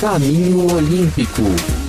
Caminho Olímpico.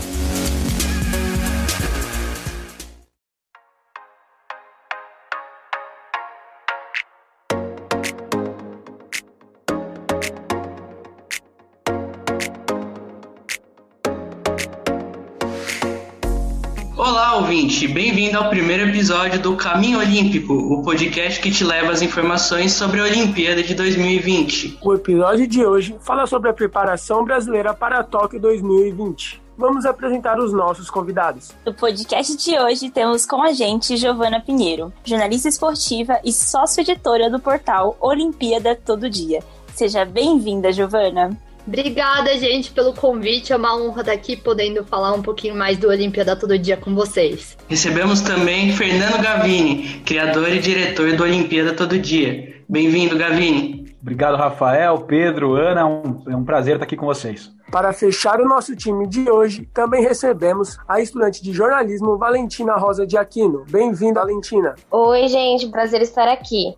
Ouvinte! Bem-vindo ao primeiro episódio do Caminho Olímpico, o podcast que te leva as informações sobre a Olimpíada de 2020. O episódio de hoje fala sobre a preparação brasileira para a Tóquio 2020. Vamos apresentar os nossos convidados. No podcast de hoje temos com a gente Giovana Pinheiro, jornalista esportiva e sócio-editora do portal Olimpíada Todo Dia. Seja bem-vinda, Giovana. Obrigada, gente, pelo convite. É uma honra estar aqui podendo falar um pouquinho mais do Olimpíada Todo Dia com vocês. Recebemos também Fernando Gavini, criador e diretor do Olimpíada Todo Dia. Bem-vindo, Gavini. Obrigado, Rafael, Pedro, Ana. Um, é um prazer estar aqui com vocês. Para fechar o nosso time de hoje, também recebemos a estudante de jornalismo Valentina Rosa de Aquino. Bem-vinda, Valentina. Oi, gente, prazer estar aqui.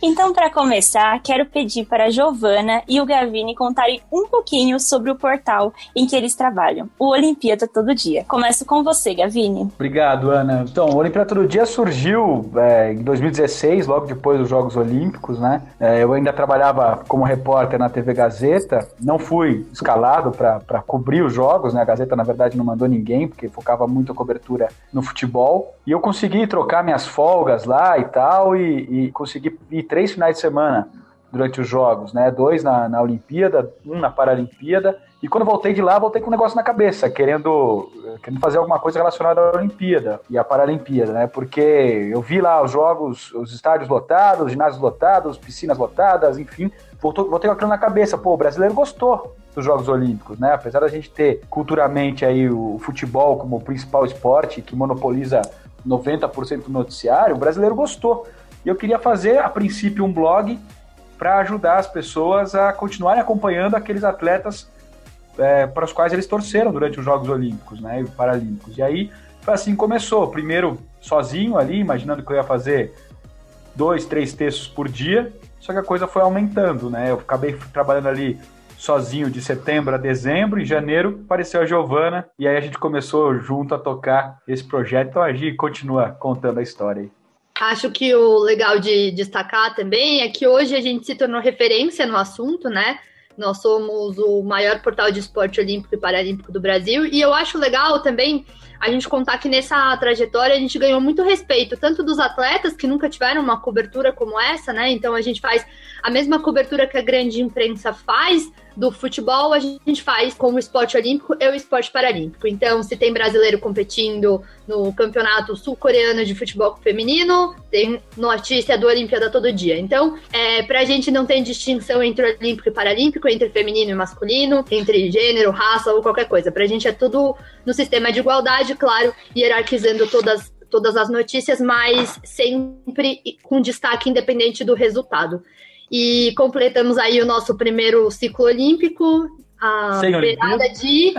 Então, para começar, quero pedir para a Giovana e o Gavini contarem um pouquinho sobre o portal em que eles trabalham, o Olimpíada Todo Dia. Começo com você, Gavini. Obrigado, Ana. Então, o Olimpíada Todo Dia surgiu é, em 2016, logo depois dos Jogos Olímpicos, né? É, eu ainda trabalhava como repórter na TV Gazeta, não fui escalado para cobrir os Jogos, né? A Gazeta, na verdade, não mandou ninguém, porque focava muito a cobertura no futebol. E eu consegui trocar minhas folgas lá e tal, e, e consegui ir três finais de semana durante os jogos, né? Dois na, na Olimpíada, um na Paralimpíada. E quando voltei de lá, voltei com um negócio na cabeça, querendo, querendo fazer alguma coisa relacionada à Olimpíada e à Paralimpíada, né? Porque eu vi lá os jogos, os estádios lotados, ginásios lotados, piscinas lotadas, enfim. Voltou, voltei com aquilo na cabeça. Pô, o brasileiro gostou dos Jogos Olímpicos, né? Apesar da gente ter culturalmente aí o futebol como o principal esporte que monopoliza 90% do noticiário, o brasileiro gostou. E eu queria fazer, a princípio, um blog para ajudar as pessoas a continuarem acompanhando aqueles atletas é, para os quais eles torceram durante os Jogos Olímpicos né, e Paralímpicos. E aí foi assim começou. Primeiro sozinho ali, imaginando que eu ia fazer dois, três textos por dia, só que a coisa foi aumentando, né? Eu acabei trabalhando ali sozinho de setembro a dezembro, em janeiro apareceu a Giovana e aí a gente começou junto a tocar esse projeto. Então a gente continua contando a história aí. Acho que o legal de destacar também é que hoje a gente se tornou referência no assunto, né? Nós somos o maior portal de esporte olímpico e paralímpico do Brasil. E eu acho legal também a gente contar que nessa trajetória a gente ganhou muito respeito, tanto dos atletas que nunca tiveram uma cobertura como essa, né? Então a gente faz a mesma cobertura que a grande imprensa faz do futebol, a gente faz com o esporte olímpico e o esporte paralímpico. Então, se tem brasileiro competindo no campeonato sul-coreano de futebol feminino, tem notícia do Olimpíada todo dia. Então, é, pra gente não tem distinção entre olímpico e paralímpico, entre feminino e masculino, entre gênero, raça ou qualquer coisa. Pra gente é tudo no sistema de igualdade, claro, hierarquizando todas todas as notícias, mas sempre com destaque independente do resultado. E completamos aí o nosso primeiro ciclo olímpico, a Sem beirada de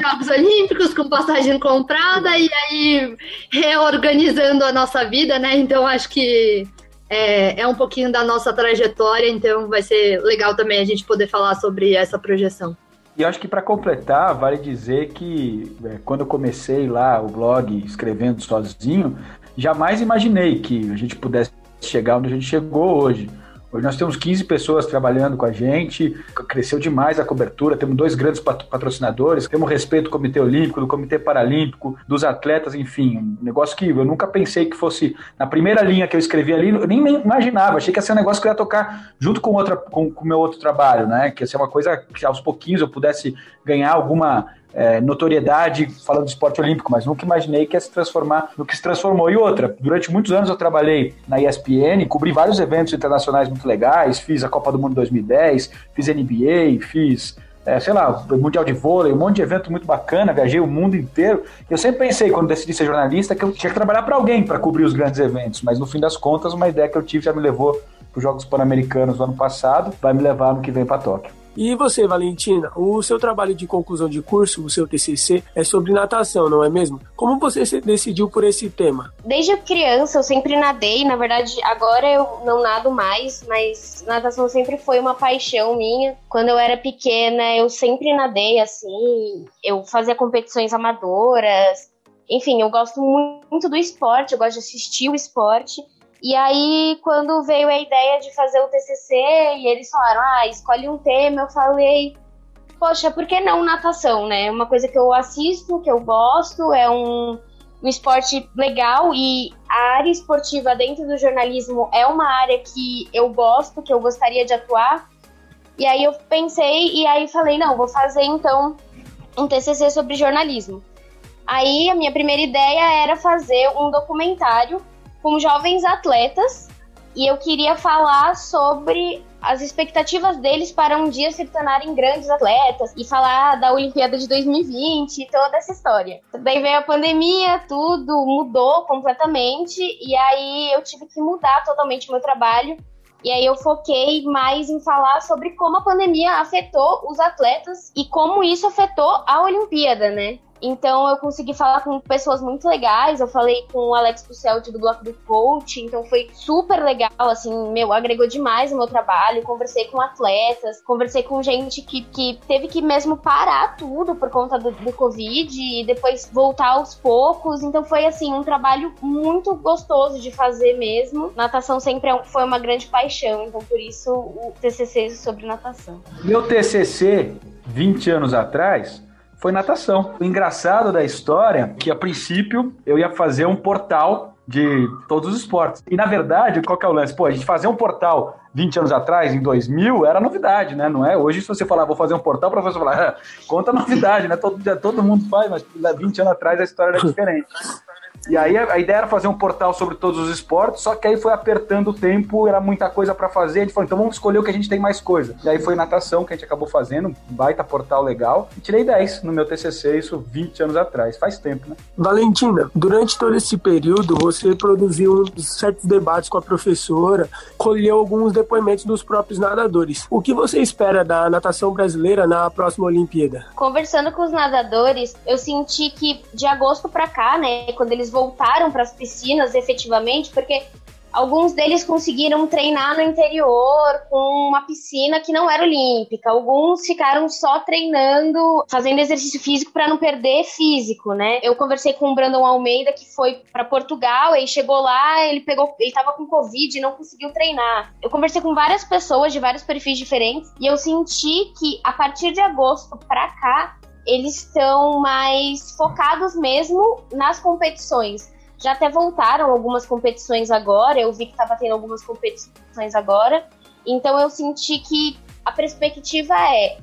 Jogos Olímpicos com passagem comprada e aí reorganizando a nossa vida, né? Então acho que é, é um pouquinho da nossa trajetória, então vai ser legal também a gente poder falar sobre essa projeção. E eu acho que para completar, vale dizer que é, quando eu comecei lá o blog escrevendo sozinho, jamais imaginei que a gente pudesse chegar onde a gente chegou hoje. Hoje nós temos 15 pessoas trabalhando com a gente, cresceu demais a cobertura, temos dois grandes patrocinadores, temos respeito do Comitê Olímpico, do Comitê Paralímpico, dos atletas, enfim, um negócio que eu nunca pensei que fosse na primeira linha que eu escrevi ali, eu nem imaginava, achei que ia ser um negócio que eu ia tocar junto com o com, com meu outro trabalho, né? Que ia ser uma coisa que aos pouquinhos eu pudesse ganhar alguma é, notoriedade falando de esporte olímpico, mas nunca imaginei que ia se transformar no que se transformou. E outra, durante muitos anos eu trabalhei na ESPN, cobri vários eventos internacionais muito legais, fiz a Copa do Mundo 2010, fiz NBA, fiz é, sei lá, Mundial de Vôlei, um monte de evento muito bacana, viajei o mundo inteiro. Eu sempre pensei, quando decidi ser jornalista, que eu tinha que trabalhar para alguém para cobrir os grandes eventos, mas no fim das contas, uma ideia que eu tive já me levou para os Jogos Pan-Americanos do ano passado, vai me levar no que vem para Tóquio. E você, Valentina, o seu trabalho de conclusão de curso, o seu TCC, é sobre natação, não é mesmo? Como você se decidiu por esse tema? Desde criança eu sempre nadei, na verdade agora eu não nado mais, mas natação sempre foi uma paixão minha. Quando eu era pequena eu sempre nadei assim, eu fazia competições amadoras, enfim, eu gosto muito do esporte, eu gosto de assistir o esporte. E aí, quando veio a ideia de fazer o TCC e eles falaram, ah, escolhe um tema, eu falei, poxa, por que não natação, né? É uma coisa que eu assisto, que eu gosto, é um, um esporte legal e a área esportiva dentro do jornalismo é uma área que eu gosto, que eu gostaria de atuar. E aí eu pensei e aí falei, não, vou fazer então um TCC sobre jornalismo. Aí a minha primeira ideia era fazer um documentário com jovens atletas e eu queria falar sobre as expectativas deles para um dia se tornarem grandes atletas e falar da Olimpíada de 2020 e toda essa história. Daí veio a pandemia, tudo mudou completamente e aí eu tive que mudar totalmente o meu trabalho. E aí eu foquei mais em falar sobre como a pandemia afetou os atletas e como isso afetou a Olimpíada, né? Então eu consegui falar com pessoas muito legais. Eu falei com o Alex Pucelt do Bloco do Coach, então foi super legal, assim, meu, agregou demais o meu trabalho. Conversei com atletas, conversei com gente que, que teve que mesmo parar tudo por conta do, do Covid e depois voltar aos poucos. Então foi assim, um trabalho muito gostoso de fazer mesmo. Natação sempre é foi uma grande paixão, então por isso o TCC sobre natação. Meu TCC, 20 anos atrás, foi natação. O engraçado da história é que, a princípio, eu ia fazer um portal de todos os esportes. E, na verdade, qual que é o lance? Pô, a gente fazer um portal 20 anos atrás, em 2000, era novidade, né? Não é? Hoje, se você falar, vou fazer um portal, o professor falar, ah, conta novidade, né? Todo, todo mundo faz, mas 20 anos atrás a história era diferente. E aí a, ideia era fazer um portal sobre todos os esportes, só que aí foi apertando o tempo, era muita coisa para fazer. A gente falou, então vamos escolher o que a gente tem mais coisa. E aí foi natação que a gente acabou fazendo, um baita portal legal. E tirei 10 no meu TCC, isso 20 anos atrás. Faz tempo, né? Valentina, durante todo esse período, você produziu certos debates com a professora, colheu alguns depoimentos dos próprios nadadores. O que você espera da natação brasileira na próxima Olimpíada? Conversando com os nadadores, eu senti que de agosto para cá, né, quando eles voltaram para as piscinas efetivamente, porque alguns deles conseguiram treinar no interior com uma piscina que não era olímpica. Alguns ficaram só treinando, fazendo exercício físico para não perder físico, né? Eu conversei com o Brandon Almeida que foi para Portugal, e chegou lá, ele pegou, ele tava com covid e não conseguiu treinar. Eu conversei com várias pessoas de vários perfis diferentes e eu senti que a partir de agosto para cá eles estão mais focados mesmo nas competições. Já até voltaram algumas competições agora, eu vi que estava tendo algumas competições agora. Então eu senti que a perspectiva é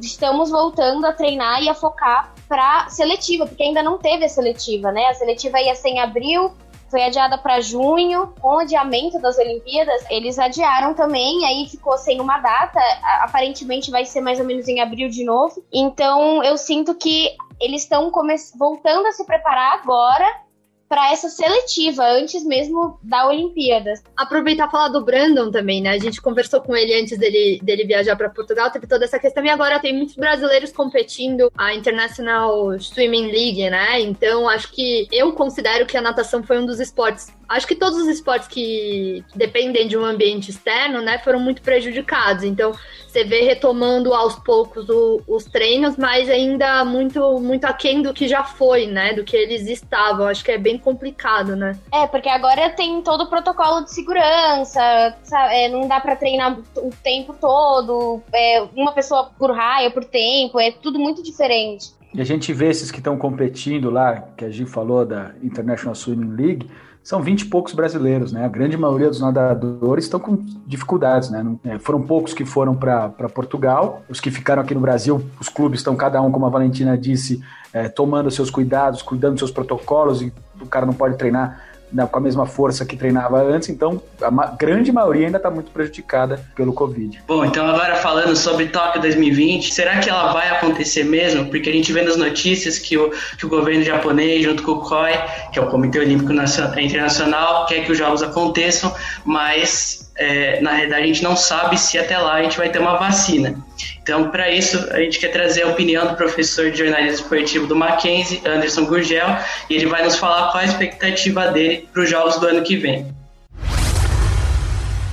estamos voltando a treinar e a focar para seletiva, porque ainda não teve a seletiva, né? A seletiva ia ser em abril, foi adiada para junho, com o adiamento das Olimpíadas, eles adiaram também, aí ficou sem uma data, aparentemente vai ser mais ou menos em abril de novo. Então eu sinto que eles estão voltando a se preparar agora para essa seletiva, antes mesmo da Olimpíada. Aproveitar falar do Brandon também, né? A gente conversou com ele antes dele, dele viajar para Portugal, teve toda essa questão, e agora tem muitos brasileiros competindo a International Swimming League, né? Então, acho que eu considero que a natação foi um dos esportes acho que todos os esportes que, dependem de um ambiente externo, né, foram muito prejudicados. Então, você vê retomando aos poucos o, os treinos, mas ainda muito muito aquém do que já foi, né, do que eles estavam. Acho que é bem complicado, né? É, porque agora tem todo o protocolo de segurança, sabe? É, não dá para treinar o tempo todo, é, uma pessoa por raio, por tempo, é tudo muito diferente. E a gente vê esses que estão competindo lá, que a Gi falou da International Swimming League, são 20 e poucos brasileiros, né? A grande maioria dos nadadores estão com dificuldades, né? É, foram poucos que foram para Portugal, os que ficaram aqui no Brasil, os clubes estão cada um, como a Valentina disse, é, tomando seus cuidados, cuidando dos seus protocolos, e o cara não pode treinar né, com a mesma força que treinava antes, então a ma grande maioria ainda está muito prejudicada pelo Covid. Bom, então agora falando sobre Tóquio 2020, será que ela vai acontecer mesmo? Porque a gente vê nas notícias que o, que o governo japonês, junto com o COI, que é o Comitê Olímpico Internacional, quer que os Jogos aconteçam, mas é, na realidade, a gente não sabe se até lá a gente vai ter uma vacina. Então, para isso, a gente quer trazer a opinião do professor de jornalismo esportivo do Mackenzie, Anderson Gurgel, e ele vai nos falar qual a expectativa dele para os jogos do ano que vem.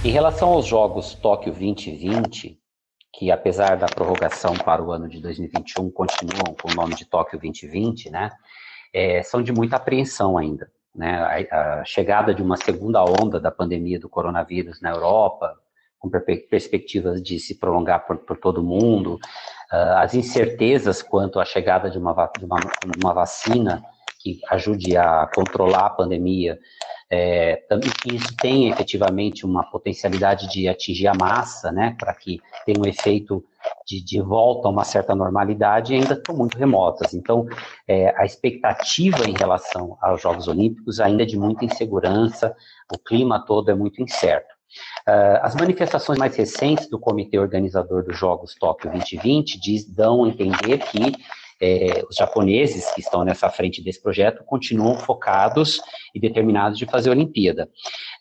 Em relação aos Jogos Tóquio 2020, que apesar da prorrogação para o ano de 2021 continuam com o nome de Tóquio 2020, né, é, são de muita apreensão ainda. Né? A, a, chegada de uma segunda onda da pandemia do coronavírus na Europa, com perspectivas de se prolongar por, por todo o mundo, uh, as incertezas quanto à chegada de uma, de uma, uma vacina que ajude a controlar a pandemia, é, isso tem efetivamente uma potencialidade de atingir a massa, né, para que tenha um efeito de, de, volta a uma certa normalidade ainda estão muito remotas. Então, é, a expectativa em relação aos Jogos Olímpicos ainda é de muita insegurança, o clima todo é muito incerto. Uh, as manifestações mais recentes do comitê organizador dos Jogos Tóquio 2020 diz, dão a entender que é, os japoneses que estão nessa frente desse projeto continuam focados e determinados de fazer a Olimpíada.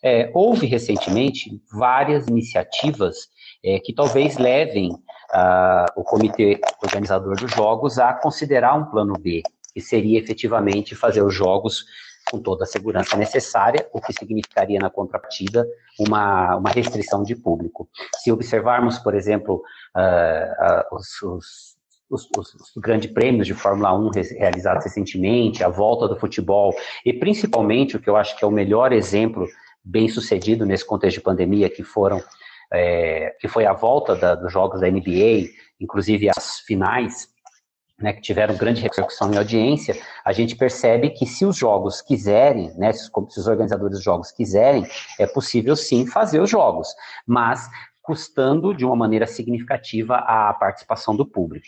É, houve recentemente várias iniciativas é, que talvez levem uh, o comitê organizador dos Jogos a considerar um plano B, que seria efetivamente fazer os Jogos com toda a segurança necessária, o que significaria na contrapartida uma, uma restrição de público. Se observarmos, por exemplo, uh, uh, os, os os, os, os, grandes prêmios de Fórmula 1 realizados recentemente, a volta do futebol, e principalmente o que eu acho que é o melhor exemplo bem sucedido nesse contexto de pandemia, que foram é, que foi a volta da, dos jogos da NBA, inclusive as finais, né, que tiveram grande repercussão em audiência, a gente percebe que se os jogos quiserem, né, se, os, se os organizadores dos jogos quiserem, é possível sim fazer os jogos, mas custando de uma maneira significativa a participação do público.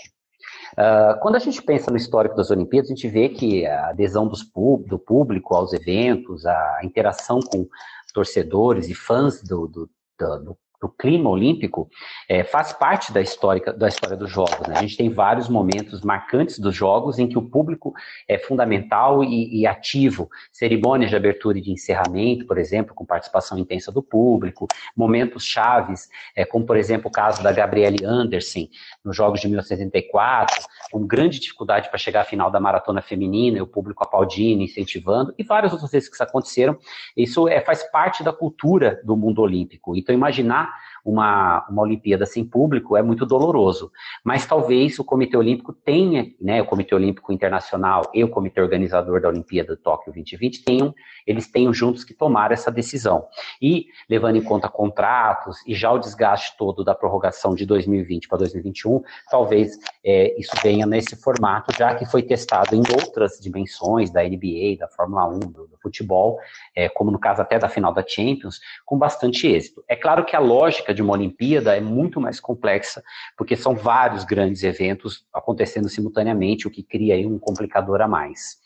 Uh, quando a gente pensa no histórico das Olimpíadas, a gente vê que a adesão do público aos eventos, a interação com torcedores e fãs do, do, do, do clima olímpico é, faz parte da história, da história dos Jogos. Né? A gente tem vários momentos marcantes dos Jogos em que o público é fundamental e, e, ativo. Cerimônias de abertura e de encerramento, por exemplo, com participação intensa do público. Momentos chaves, é, como por exemplo o caso da Gabriele Anderson nos Jogos de 1974, com grande dificuldade para chegar à final da maratona feminina, e o público aplaudindo, incentivando, e várias outras vezes que isso aconteceram. Isso é, faz parte da cultura do mundo olímpico. Então imaginar uma, uma Olimpíada sem público é muito doloroso. Mas talvez o Comitê Olímpico tenha, né, o Comitê Olímpico Internacional e o Comitê Organizador da Olimpíada de Tóquio 2020 tenham, eles tenham juntos que tomar essa decisão. E levando em conta contratos e já o desgaste todo da prorrogação de 2020 para 2021, talvez é, isso venha nesse formato, já que foi testado em outras dimensões da NBA, da Fórmula 1, do, do futebol, é, como no caso até da final da Champions, com bastante êxito. É claro que a lógica de uma Olimpíada é muito mais complexa, porque são vários grandes eventos acontecendo simultaneamente, o que cria aí um complicador a mais.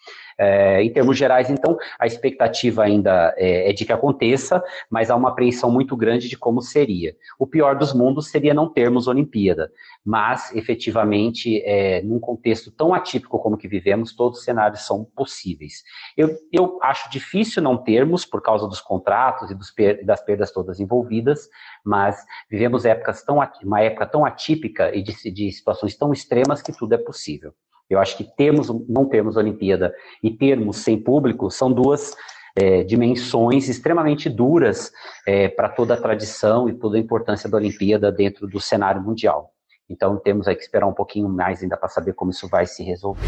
É, em termos gerais, então, a expectativa ainda é, é, de que aconteça, mas há uma apreensão muito grande de como seria. O pior dos mundos seria não termos Olimpíada, mas, efetivamente, é, num contexto tão atípico como que vivemos, todos os cenários são possíveis. Eu, eu acho difícil não termos, por causa dos contratos e dos per das perdas todas envolvidas, mas vivemos épocas tão, uma época tão atípica e de, de situações tão extremas que tudo é possível. Eu acho que termos, não termos Olimpíada e termos sem público são duas é, dimensões extremamente duras é, para toda a tradição e toda a importância da Olimpíada dentro do cenário mundial. Então temos aí que esperar um pouquinho mais ainda para saber como isso vai se resolver.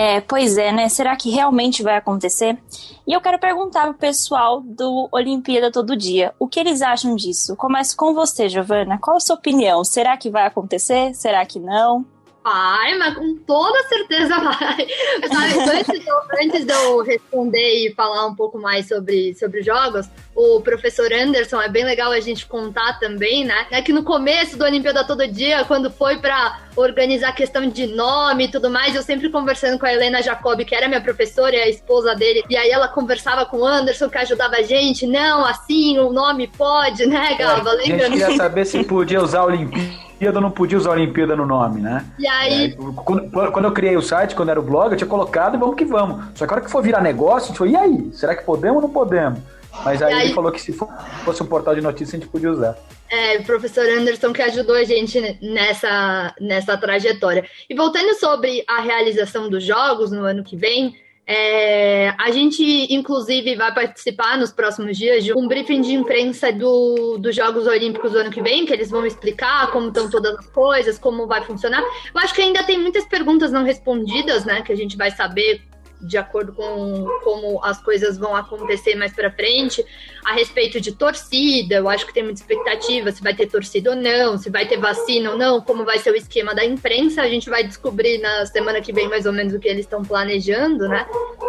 É, pois é, né? Será que realmente vai acontecer? E eu quero perguntar pro pessoal do Olimpíada Todo Dia, o que eles acham disso? Começo com você, Giovana. Qual a sua opinião? Será que vai acontecer? Será que não? Vai, mas com toda certeza vai. antes, de eu, antes de eu responder e falar um pouco mais sobre, sobre jogos, o professor Anderson, é bem legal a gente contar também, né? É que no começo do Olimpíada Todo Dia, quando foi para organizar a questão de nome e tudo mais, eu sempre conversando com a Helena Jacob, que era minha professora e a esposa dele, e aí ela conversava com o Anderson, que ajudava a gente, não, assim, o nome pode, né, Galva? É, a gente queria saber se podia usar Olimpíada Olimpíada, eu não podia usar Olimpíada no nome, né? E aí. É, quando, quando, eu criei o site, quando era o blog, eu tinha colocado e vamos que vamos. Só que a hora que for virar negócio, a gente falou, e aí? Será que podemos ou não podemos? Mas aí, aí, ele falou que se fosse um portal de notícias, a gente podia usar. É, o professor Anderson que ajudou a gente nessa, nessa trajetória. E voltando sobre a realização dos jogos no ano que vem, é, a gente, inclusive, vai participar nos próximos dias de um briefing de imprensa do, dos Jogos Olímpicos do ano que vem, que eles vão explicar como estão todas as coisas, como vai funcionar. Eu acho que ainda tem muitas perguntas não respondidas, né? Que a gente vai saber de acordo com como as coisas vão acontecer mais para frente, a respeito de torcida, eu acho que tem muita expectativa se vai ter torcida ou não, se vai ter vacina ou não, como vai ser o esquema da imprensa, a gente vai descobrir na semana que vem mais ou menos o que eles estão planejando, né?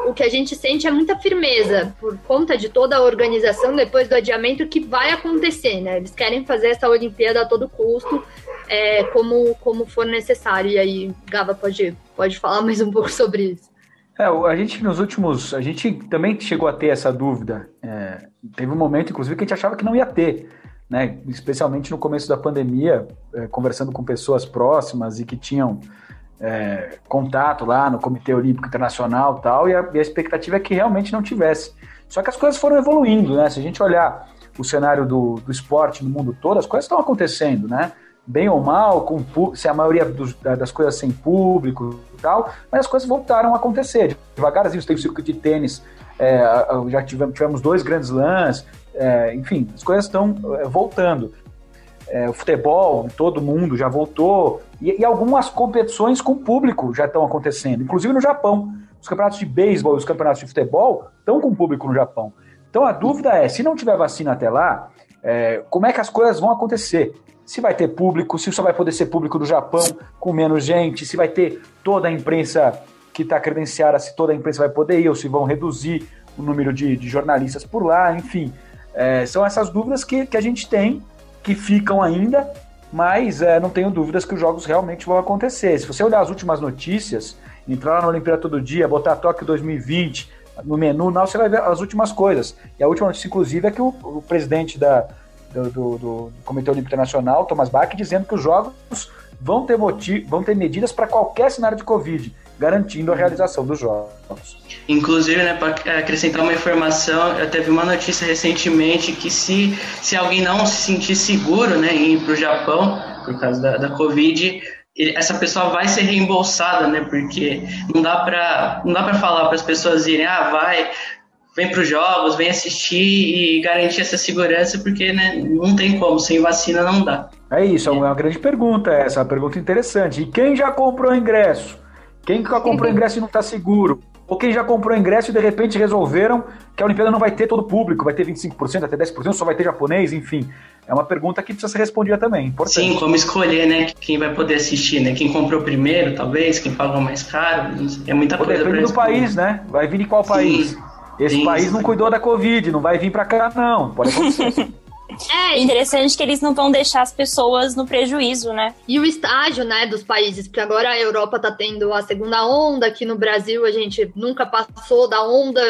O que a gente sente é muita firmeza por conta de toda a organização depois do adiamento que vai acontecer, né? Eles querem fazer essa Olimpíada a todo custo, é, como, como for necessário. E aí, Gava pode, pode falar mais um pouco sobre isso. É, a gente nos últimos. A gente também chegou a ter essa dúvida. É, teve um momento, inclusive, que a gente achava que não ia ter. Né? Especialmente no começo da pandemia, é, conversando com pessoas próximas e que tinham é, contato lá no Comitê Olímpico Internacional tal, e a, e a expectativa é que realmente não tivesse. Só que as coisas foram evoluindo, né? Se a gente olhar o cenário do, do esporte no mundo todo, as coisas estão acontecendo, né? Bem ou mal, com, se a maioria dos, das coisas sem público e tal, mas as coisas voltaram a acontecer. Devagarzinho, tem o circuito de tênis, é, já tivemos, tivemos dois grandes lãs, é, enfim, as coisas estão é, voltando. É, o futebol, todo mundo já voltou, e, e, algumas competições com público já estão acontecendo, inclusive no Japão. Os campeonatos de beisebol e os campeonatos de futebol estão com público no Japão. Então a dúvida é, se não tiver vacina até lá, é, como é que as coisas vão acontecer? Se vai ter público, se só vai poder ser público do Japão com menos gente, se vai ter toda a imprensa que está credenciada, se toda a imprensa vai poder ir, ou se vão reduzir o número de, de jornalistas por lá, enfim. É, são essas dúvidas que, que a gente tem, que ficam ainda, mas é, não tenho dúvidas que os jogos realmente vão acontecer. Se você olhar as últimas notícias, entrar lá na Olimpíada todo dia, botar Tóquio 2020 no menu, não, você vai ver as últimas coisas. E a última notícia, inclusive, é que o, o presidente da, do, do, do Comitê Olímpico Internacional, Thomas Bach, dizendo que os jogos vão ter, motiv vão ter medidas para qualquer cenário de Covid, garantindo a realização dos jogos. Inclusive, né, para acrescentar uma informação, eu teve uma notícia recentemente que se, se alguém não se sentir seguro né, em ir para o Japão, por causa da, da Covid, essa pessoa vai ser reembolsada, né? Porque não dá para não dá para falar para as pessoas irem, ah, vai, vem para os jogos, vem assistir e garantir essa segurança, porque né, não tem como, sem vacina não dá. É isso, é uma grande pergunta essa, uma pergunta interessante. E quem já comprou ingresso? Quem já comprou ingresso e não está seguro? Ou quem já comprou ingresso e de repente resolveram que a Olimpíada não vai ter todo o público, vai ter 25%, até 10%, só vai ter japonês, enfim. É uma pergunta que precisa ser respondida também, importante. Sim, como escolher, né, quem vai poder assistir, né? Quem comprou primeiro, talvez, quem pagou mais caro, é muita Ou coisa Depende do país, né? Vai vir de qual Sim. país? Esse Sim. país não cuidou da Covid, não vai vir para cá, não. Pode acontecer. É interessante que eles não vão deixar as pessoas no prejuízo, né? E o estágio, né, dos países, porque agora a Europa tá tendo a segunda onda, aqui no Brasil a gente nunca passou da onda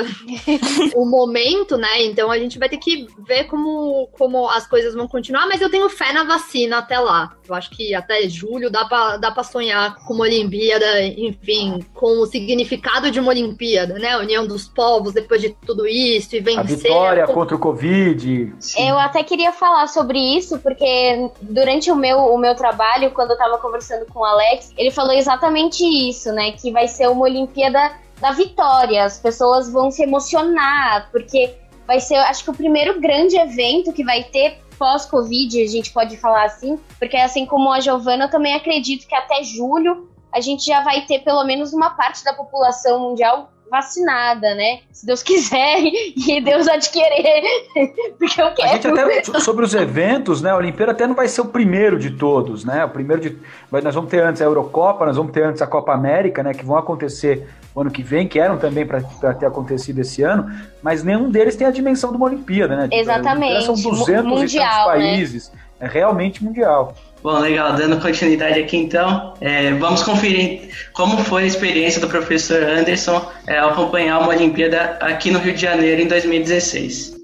o momento, né? Então a gente vai ter que ver como, como as coisas vão continuar, mas eu tenho fé na vacina até lá. Eu acho que até julho dá pra, dá pra sonhar com uma Olimpíada, enfim, com o significado de uma Olimpíada, né? A união dos povos depois de tudo isso e vencer. A vitória contra o Covid. Eu até queria falar sobre isso, porque durante o meu, o meu trabalho, quando eu tava conversando com o Alex, ele falou exatamente isso, né? Que vai ser uma Olimpíada da vitória. As pessoas vão se emocionar, porque vai ser, acho que, o primeiro grande evento que vai ter pós-Covid, a gente pode falar assim, porque assim como a Giovana, eu também acredito que até julho a gente já vai ter pelo menos uma parte da população mundial vacinada, né? Se Deus quiser e Deus querer, porque eu quero. A gente até, sobre os eventos, né? A Olimpíada até não vai ser o primeiro de todos, né? O primeiro de. Nós vamos ter antes a Eurocopa, nós vamos ter antes a Copa América, né? Que vão acontecer o ano que vem, que eram também para ter acontecido esse ano, mas nenhum deles tem a dimensão de uma Olimpíada, né? Exatamente. São 200 mundial, né? países. Né? É realmente mundial. Bom, legal. Dando continuidade aqui, então, é, vamos conferir como foi a experiência do professor Anderson é, ao acompanhar uma Olimpíada aqui no Rio de Janeiro em 2016.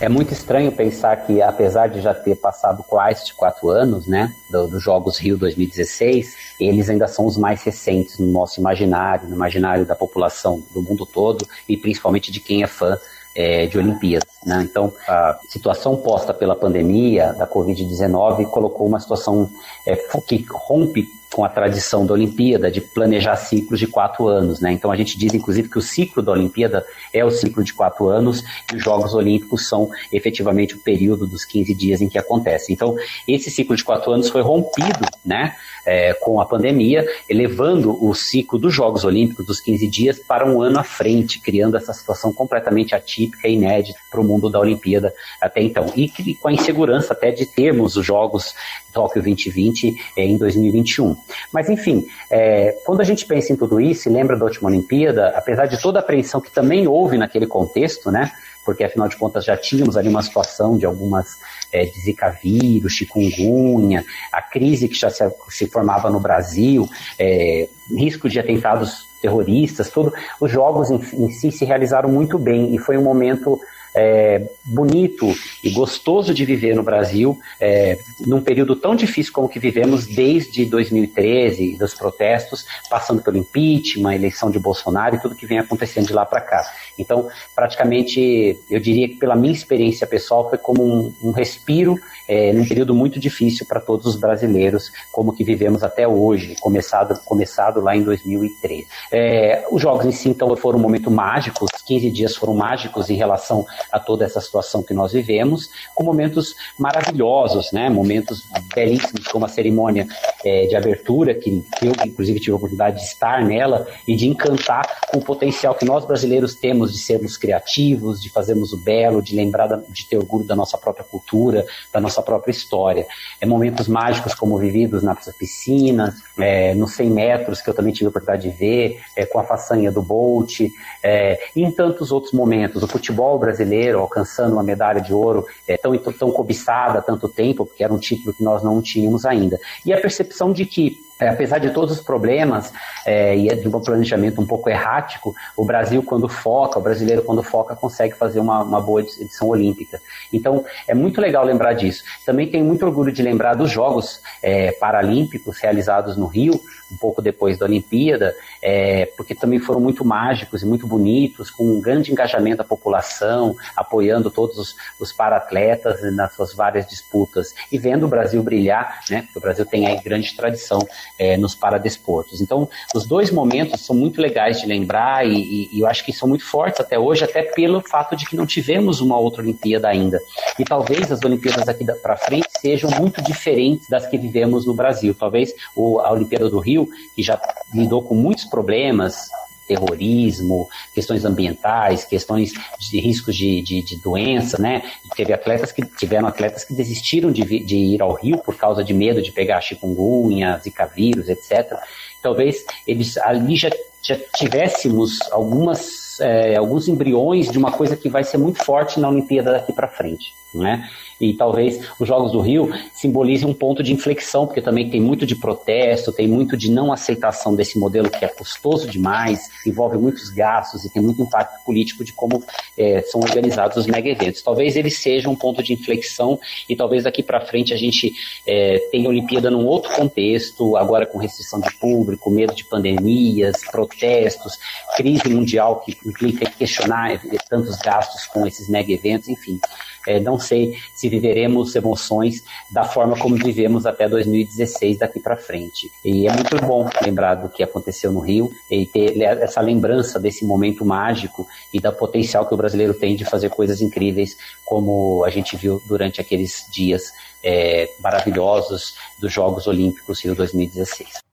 É muito estranho pensar que, apesar de já ter passado quase quatro anos, né, dos do Jogos Rio 2016, eles ainda são os mais recentes no nosso imaginário, no imaginário da população do mundo todo e principalmente de quem é fã é, de Olimpíadas. Né? Então, a situação posta pela pandemia da Covid-19 colocou uma situação é, que rompe com a tradição da Olimpíada de planejar ciclos de quatro anos, né? Então a gente diz, inclusive, que o ciclo da Olimpíada é o ciclo de quatro anos e os Jogos Olímpicos são efetivamente o período dos 15 dias em que acontece. Então esse ciclo de quatro anos foi rompido, né? É, com a pandemia, elevando o ciclo dos Jogos Olímpicos dos 15 dias para um ano à frente, criando essa situação completamente atípica e inédita para o mundo da Olimpíada até então. E com a insegurança até de termos os Jogos Tóquio 2020 é, em 2021. Mas, enfim, é, quando a gente pensa em tudo isso e lembra da última Olimpíada, apesar de toda a apreensão que também houve naquele contexto, né? Porque, afinal de contas, já tínhamos ali uma situação de algumas é, de Zika vírus, chikungunya, a crise que já se, se formava no Brasil, é, risco de atentados terroristas, tudo. Os jogos em, em si se realizaram muito bem e foi um momento é, bonito e gostoso de viver no Brasil, é, num período tão difícil como que vivemos desde 2013, dos protestos, passando pelo impeachment, eleição de Bolsonaro e tudo que vem acontecendo de lá para cá. Então, praticamente, eu diria que pela minha experiência pessoal, foi como um, um respiro é, num período muito difícil para todos os brasileiros, como que vivemos até hoje, começado, começado lá em 2013. É, os jogos em si, então, foram um momento mágico, os 15 dias foram mágicos em relação a toda essa situação que nós vivemos, com momentos maravilhosos, né? momentos belíssimos, como a cerimônia é, de abertura, que, que eu, inclusive, tive a oportunidade de estar nela e de encantar com o potencial que nós brasileiros temos de sermos criativos, de fazermos o belo, de lembrar, da, de ter orgulho da nossa própria cultura, da nossa própria história. É momentos mágicos como vividos na piscina, é, nos 100 metros, que eu também tive a oportunidade de ver, é, com a façanha do Bolt, é, e em tantos outros momentos. O futebol brasileiro alcançando uma medalha de ouro é, tão, tão cobiçada há tanto tempo, porque era um título que nós não tínhamos ainda. E a percepção de que é, apesar de todos os problemas é, e de um planejamento um pouco errático, o Brasil, quando foca, o brasileiro, quando foca, consegue fazer uma, uma boa edição olímpica. Então, é muito legal lembrar disso. Também tenho muito orgulho de lembrar dos Jogos é, Paralímpicos realizados no Rio, um pouco depois da Olimpíada, é, porque também foram muito mágicos e muito bonitos, com um grande engajamento da população, apoiando todos os, os para-atletas nas suas várias disputas e vendo o Brasil brilhar, né? Porque o Brasil tem aí grande tradição é, nos paradesportos. Então, os dois momentos são muito legais de lembrar e, e, e, eu acho que são muito fortes até hoje, até pelo fato de que não tivemos uma outra Olimpíada ainda. E talvez as Olimpíadas aqui para frente sejam muito diferentes das que vivemos no Brasil. Talvez o, a Olimpíada do Rio, que já lidou com muitos problemas, terrorismo, questões ambientais, questões de riscos de, de, de, doença, né? Teve atletas que tiveram atletas que desistiram de, de ir ao Rio por causa de medo de pegar chikungunya, zika vírus, etc. Talvez eles ali já, já tivéssemos algumas é, alguns embriões de uma coisa que vai ser muito forte na Olimpíada daqui para frente, né? E talvez os Jogos do Rio simbolizem um ponto de inflexão, porque também tem muito de protesto, tem muito de não aceitação desse modelo que é custoso demais, envolve muitos gastos e tem muito impacto político de como é, são organizados os mega eventos. Talvez ele seja um ponto de inflexão e talvez daqui para frente a gente é, tenha a Olimpíada num outro contexto, agora com restrição de público, medo de pandemias, protestos, crise mundial que implica questionar tantos gastos com esses mega eventos, enfim. É, não sei se viveremos emoções da forma como vivemos até 2016 daqui para frente. E é muito bom lembrar do que aconteceu no Rio e ter essa lembrança desse momento mágico e da potencial que o brasileiro tem de fazer coisas incríveis, como a gente viu durante aqueles dias é, maravilhosos dos Jogos Olímpicos Rio 2016.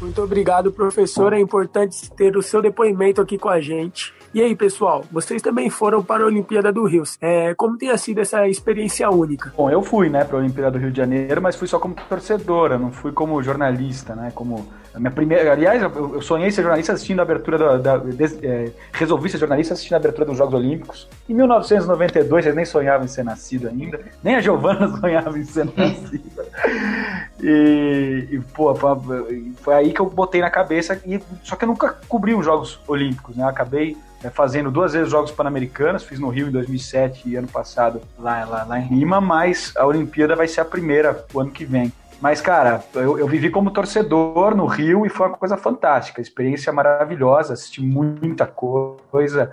Muito obrigado, professor. É importante ter o seu depoimento aqui com a gente. E aí, pessoal, vocês também foram para a Olimpíada do Rio. É, como tenha sido essa experiência única? Bom, eu fui, né, para a Olimpíada do Rio de Janeiro, mas fui só como torcedora, não fui como jornalista, né, como a minha primeira, aliás, eu sonhei ser jornalista assistindo a abertura da, da é, resolvi ser jornalista assistindo a abertura dos Jogos Olímpicos. Em 1992, eu nem sonhava em ser nascido ainda, nem a Giovana sonhava em ser nascida. E, e pô, foi aí que eu botei na cabeça e só que eu nunca cobri os Jogos Olímpicos, né? Eu acabei é, fazendo duas vezes Jogos Pan-Americanos, fiz no Rio em 2007 e ano passado lá, lá, lá em Lima, mas a Olimpíada vai ser a primeira o ano que vem. Mas, cara, eu, eu, vivi como torcedor no Rio e foi uma coisa fantástica, experiência maravilhosa, assisti muita coisa,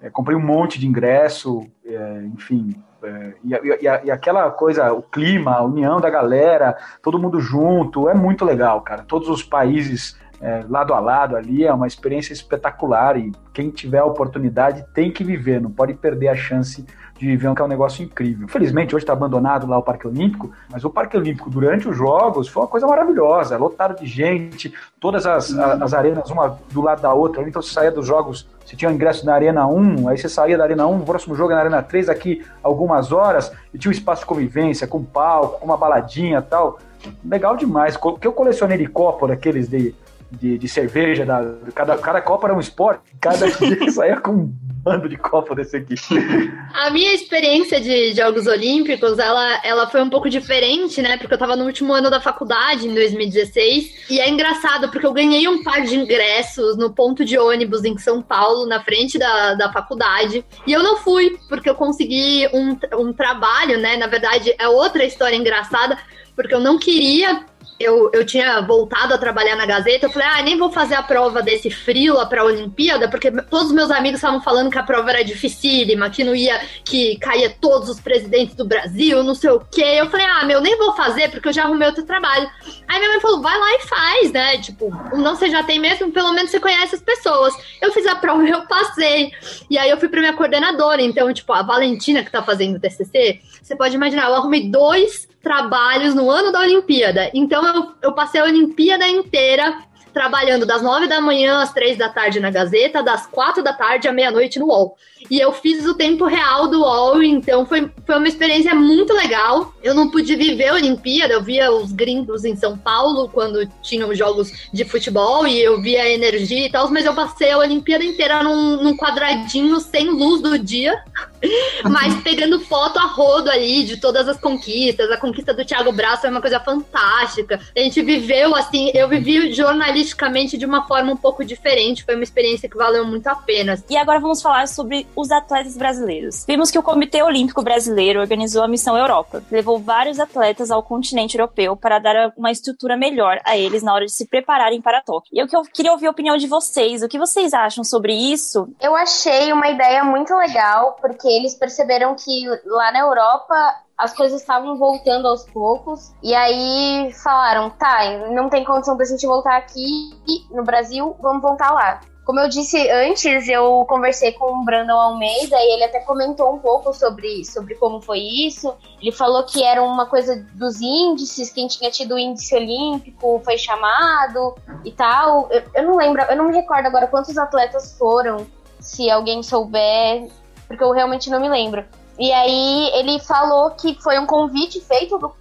é, comprei um monte de ingresso, é, enfim. É, e, e, e, aquela coisa, o clima, a união da galera, todo mundo junto, é muito legal, cara. Todos os países é, lado a lado ali, é uma experiência espetacular e quem tiver a oportunidade tem que viver, não pode perder a chance de viver que é um negócio incrível. Felizmente, hoje está abandonado lá o Parque Olímpico, mas o Parque Olímpico, durante os Jogos, foi uma coisa maravilhosa, lotado de gente, todas as, as arenas, uma do lado da outra, então você saía dos Jogos, você tinha o ingresso na Arena 1, aí você saía da Arena 1, o próximo jogo é na Arena 3, aqui algumas horas, e tinha um espaço de convivência, com palco, com uma baladinha tal. Legal demais. Porque eu colecionei de copo daqueles de de, de cerveja, da, cada, cada era um esporte, cada dia saía com um bando de copo desse aqui. A minha experiência de Jogos Olímpicos, ela, ela foi um pouco diferente, né? Porque eu tava no último ano da faculdade, em 2016, e é engraçado, porque eu ganhei um par de ingressos no ponto de ônibus em São Paulo, na frente da, da faculdade, e eu não fui, porque eu consegui um, um trabalho, né? Na verdade, é outra história engraçada, porque eu não queria eu, eu tinha voltado a trabalhar na Gazeta, eu falei, ah, nem vou fazer a prova desse frila pra Olimpíada, porque todos os meus amigos estavam falando que a prova era dificílima, que não ia, que caía todos os presidentes do Brasil, não sei o quê. Eu falei, ah, meu, nem vou fazer, porque eu já arrumei outro trabalho. Aí minha mãe falou, vai lá e faz, né? Tipo, não você já tem mesmo, pelo menos você conhece as pessoas. Eu fiz a prova eu passei. E aí eu fui pra minha coordenadora, então, tipo, a Valentina que tá fazendo o TCC, você pode imaginar, eu arrumei dois trabalhos no ano da Olimpíada. Então eu, eu passei a Olimpíada inteira trabalhando das nove da manhã às três da tarde na Gazeta, das quatro da tarde à meia-noite no UOL. E eu fiz o tempo real do UOL, então foi, foi uma experiência muito legal. Eu não pude viver a Olimpíada, eu via os gringos em São Paulo quando tinham jogos de futebol e eu via a energia e tal, mas eu passei a Olimpíada inteira num, num quadradinho sem luz do dia, mas pegando foto a rodo ali de todas as conquistas. A conquista do Thiago Braz foi uma coisa fantástica. A gente viveu assim, eu vivi jornalisticamente de uma forma um pouco diferente, foi uma experiência que valeu muito a pena. E agora vamos falar sobre os atletas brasileiros. Vimos que o Comitê Olímpico Brasileiro organizou a Missão Europa, levou vários atletas ao continente europeu para dar uma estrutura melhor a eles na hora de se prepararem para Tóquio. E eu queria ouvir a opinião de vocês. O que vocês acham sobre isso? Eu achei uma ideia muito legal, porque eles perceberam que lá na Europa as coisas estavam voltando aos poucos. E aí falaram: tá, não tem condição da gente voltar aqui no Brasil, vamos voltar lá. Como eu disse antes, eu conversei com o Brandon Almeida e ele até comentou um pouco sobre, sobre como foi isso. Ele falou que era uma coisa dos índices, quem tinha tido o índice olímpico foi chamado e tal. Eu, eu não lembro, eu não me recordo agora quantos atletas foram, se alguém souber, porque eu realmente não me lembro. E aí ele falou que foi um convite feito do,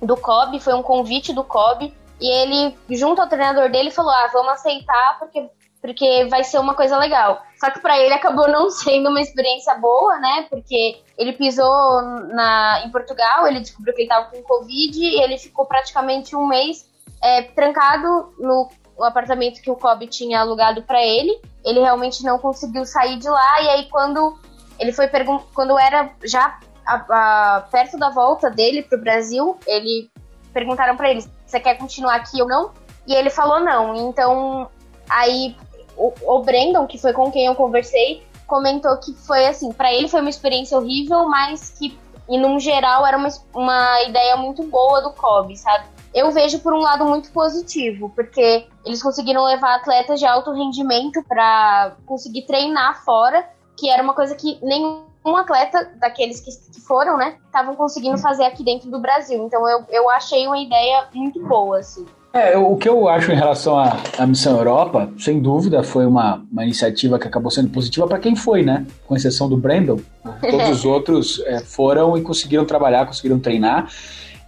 do COB, foi um convite do COB, e ele, junto ao treinador dele, falou: ah, vamos aceitar, porque porque vai ser uma coisa legal. Só que para ele acabou não sendo uma experiência boa, né? Porque ele pisou na, em Portugal, ele descobriu que ele estava com Covid e ele ficou praticamente um mês é, trancado no, apartamento que o Kobe tinha alugado para ele. Ele realmente não conseguiu sair de lá e aí quando ele foi quando era já a, a, perto da volta dele pro Brasil, ele perguntaram para ele: "Você quer continuar aqui ou não?" E ele falou não. Então aí o, o Brandon, que foi com quem eu conversei, comentou que foi assim, para ele foi uma experiência horrível, mas que, e num geral, era uma, uma ideia muito boa do Kobe, sabe? Eu vejo por um lado muito positivo, porque eles conseguiram levar atletas de alto rendimento para conseguir treinar fora, que era uma coisa que nenhum atleta daqueles que, que foram, né, estavam conseguindo fazer aqui dentro do Brasil. Então eu, eu achei uma ideia muito boa, assim. É, o que eu acho em relação à, à Missão Europa, sem dúvida, foi uma, uma iniciativa que acabou sendo positiva para quem foi, né? Com exceção do Brandon. Todos os outros é, foram e conseguiram trabalhar, conseguiram treinar.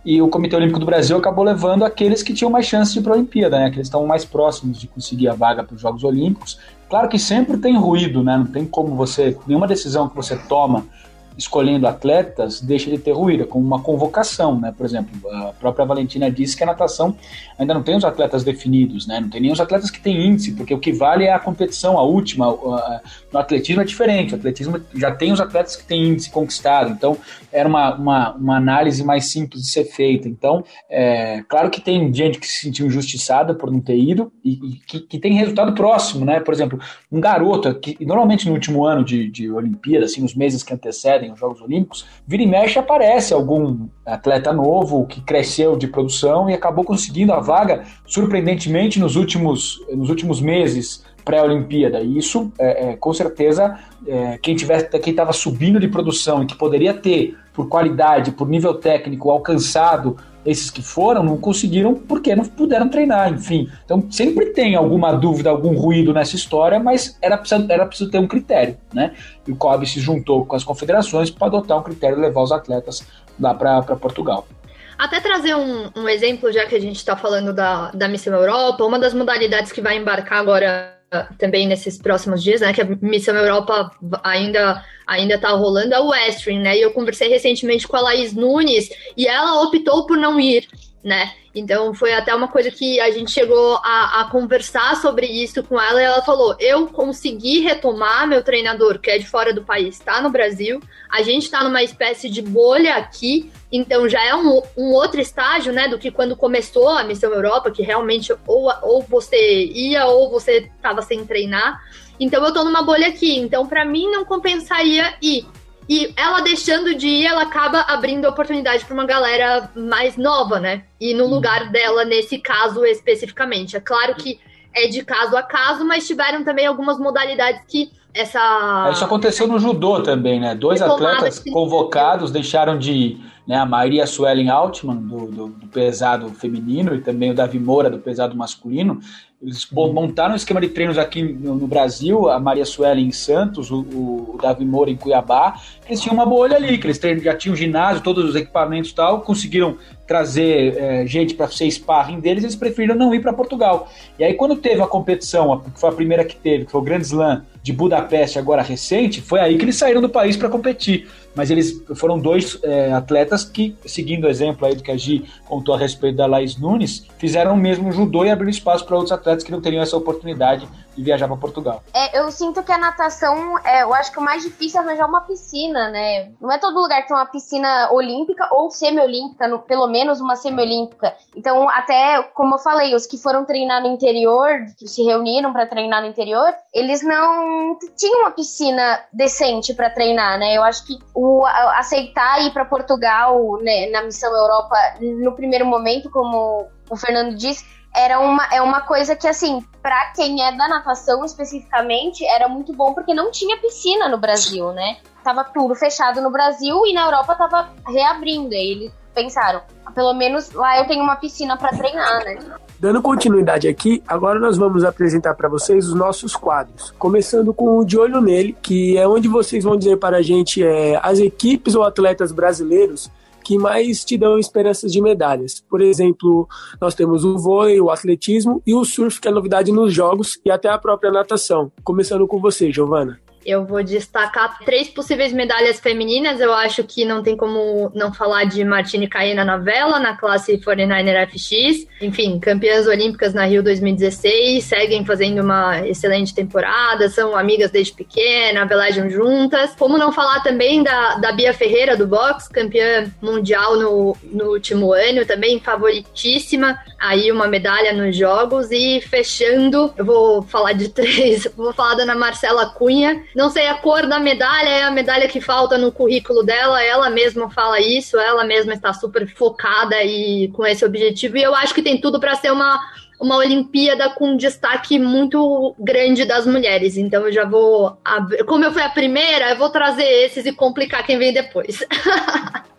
E o Comitê Olímpico do Brasil acabou levando aqueles que tinham mais chance de ir para a Olimpíada, né? Aqueles que estão mais próximos de conseguir a vaga para os Jogos Olímpicos. Claro que sempre tem ruído, né? Não tem como você. Nenhuma decisão que você toma escolhendo atletas, deixa de ter ruído, como uma convocação, né? Por exemplo, a própria Valentina disse que a natação ainda não tem os atletas definidos, né? Não tem nem os atletas que têm índice, porque o que vale é a competição, a última. No atletismo é diferente, o atletismo já tem os atletas que têm índice conquistado, então era uma, uma, uma análise mais simples de ser feita. Então, é, claro que tem gente que se sentiu injustiçada por não ter ido e, e que, que, tem resultado próximo, né? Por exemplo, um garoto que normalmente no último ano de, de Olimpíada, assim, nos meses que antecedem os Jogos Olímpicos, vira e mexe aparece algum atleta novo que cresceu de produção e acabou conseguindo a vaga, surpreendentemente, nos últimos, nos últimos meses pré-Olimpíada. E isso, é, é, com certeza, é, quem estava subindo de produção e que poderia ter, por qualidade, por nível técnico, alcançado esses que foram, não conseguiram porque não puderam treinar, enfim. Então sempre tem alguma dúvida, algum ruído nessa história, mas era preciso, era preciso ter um critério, né? E o COB se juntou com as confederações para adotar um critério e levar os atletas lá para Portugal. Até trazer um, um, exemplo, já que a gente está falando da, da Missão Europa, uma das modalidades que vai embarcar agora também nesses próximos dias, né? Que a Missão Europa ainda ainda tá rolando, é o Westring, né? E eu conversei recentemente com a Laís Nunes e ela optou por não ir, né? Então foi até uma coisa que a gente chegou a, a, conversar sobre isso com ela e ela falou: eu consegui retomar meu treinador, que é de fora do país, está no Brasil. A gente está numa espécie de bolha aqui, então já é um, um, outro estágio, né, do que quando começou a Missão Europa, que realmente ou, ou você ia ou você estava sem treinar. Então eu tô numa bolha aqui. Então, para mim, não compensaria ir. E ela deixando de ir, ela acaba abrindo oportunidade para uma galera mais nova, né? E no lugar dela, nesse caso especificamente. É claro que é de caso a caso, mas tiveram também algumas modalidades que essa. Isso aconteceu no judô também, né? Dois atletas convocados deixaram de ir. Né? A Maria Suelen Altman, do, do, do, pesado feminino, e também o Davi Moura, do pesado masculino, eles montaram um esquema de treinos aqui no, no Brasil, a Maria Sueli em Santos, o, o, Davi Moura em Cuiabá. Eles tinham uma bolha ali, que eles já tinham ginásio, todos os equipamentos e tal, conseguiram trazer é, gente para ser sparring deles, eles preferiram não ir para Portugal. E aí, quando teve a competição, que foi a primeira que teve, que foi o Grand Slam de Budapeste, agora recente, foi aí que eles saíram do país para competir mas eles foram dois é, atletas que, seguindo o exemplo aí do que a Gi contou a respeito da Laís Nunes, fizeram o mesmo judô e abriram espaço para outros atletas que não teriam essa oportunidade de viajar para Portugal. É, eu sinto que a natação, é, eu acho que o mais difícil é arranjar uma piscina, né? Não é todo lugar que tem uma piscina olímpica ou semiolímpica, pelo menos uma semiolímpica. Então, até como eu falei, os que foram treinar no interior, que se reuniram para treinar no interior, eles não tinham uma piscina decente para treinar, né? Eu acho que o aceitar ir para Portugal né, na missão Europa no primeiro momento, como o Fernando disse, era uma, é uma coisa que, assim, para quem é da natação especificamente, era muito bom porque não tinha piscina no Brasil, né? Tava tudo fechado no Brasil e na Europa tava reabrindo. Aí eles pensaram, pelo menos lá eu tenho uma piscina para treinar, né? Dando continuidade aqui, agora nós vamos apresentar para vocês os nossos quadros. Começando com o De Olho Nele, que é onde vocês vão dizer para a gente é, as equipes ou atletas brasileiros que mais te dão esperanças de medalhas. Por exemplo, nós temos o vôlei, o atletismo e o surf, que é novidade nos jogos, e até a própria natação. Começando com você, Giovana. Eu vou destacar três possíveis medalhas femininas. Eu acho que não tem como não falar de Martine Caena na vela, na classe 49er FX. Enfim, campeãs olímpicas na Rio 2016, seguem fazendo uma excelente temporada, são amigas desde pequena, velejam juntas. Como não falar também da, da Bia Ferreira do boxe, campeã mundial no, no último ano, também favoritíssima. Aí uma medalha nos Jogos. E fechando, eu vou falar de três, vou falar da Ana Marcela Cunha não sei a cor da medalha, é a medalha que falta no currículo dela. Ela mesma fala isso, ela mesma está super focada e com esse objetivo. E eu acho que tem tudo para ser uma uma Olimpíada com destaque muito grande das mulheres. Então eu já vou. Como eu fui a primeira, eu vou trazer esses e complicar quem vem depois.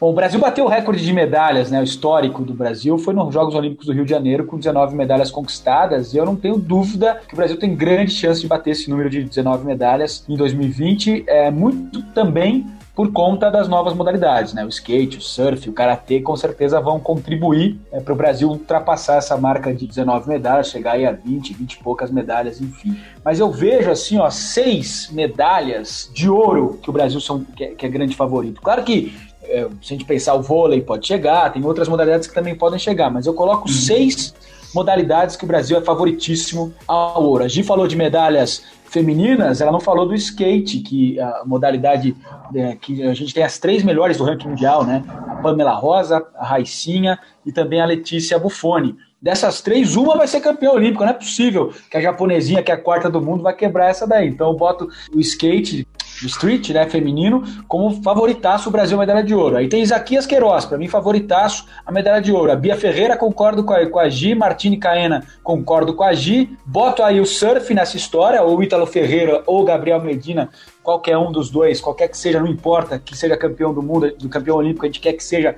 Bom, o Brasil bateu o recorde de medalhas, né? O histórico do Brasil foi nos Jogos Olímpicos do Rio de Janeiro, com 19 medalhas conquistadas. E eu não tenho dúvida que o Brasil tem grande chance de bater esse número de 19 medalhas em 2020. É muito também por conta das novas modalidades, né? O skate, o surf, o karatê, com certeza vão contribuir é, para o Brasil ultrapassar essa marca de 19 medalhas, chegar aí a 20, 20 e poucas medalhas, enfim. Mas eu vejo assim, ó, seis medalhas de ouro que o Brasil são, que é, que é grande favorito. Claro que é, se a gente pensar o vôlei pode chegar, tem outras modalidades que também podem chegar, mas eu coloco uhum. seis modalidades que o Brasil é favoritíssimo ao ouro. A Gi falou de medalhas femininas, ela não falou do skate, que a modalidade é, que a gente tem as três melhores do ranking mundial, né? A Pamela Rosa, a Raicinha e também a Letícia Buffoni. Dessas três, uma vai ser campeã olímpica. Não é possível que a japonesinha, que é a quarta do mundo, vai quebrar essa daí. Então eu boto o skate street, né, feminino, como favoritaço o Brasil medalha de ouro. Aí tem Isaquias Queiroz, para mim favoritaço a medalha de ouro. A Bia Ferreira concordo com a, com a Gi, Martini Caena concordo com a Gi. Boto aí o surf nessa história, ou Ítalo Ferreira ou Gabriel Medina, qualquer um dos dois, qualquer que seja, não importa que seja campeão do mundo, do campeão olímpico, a gente quer que seja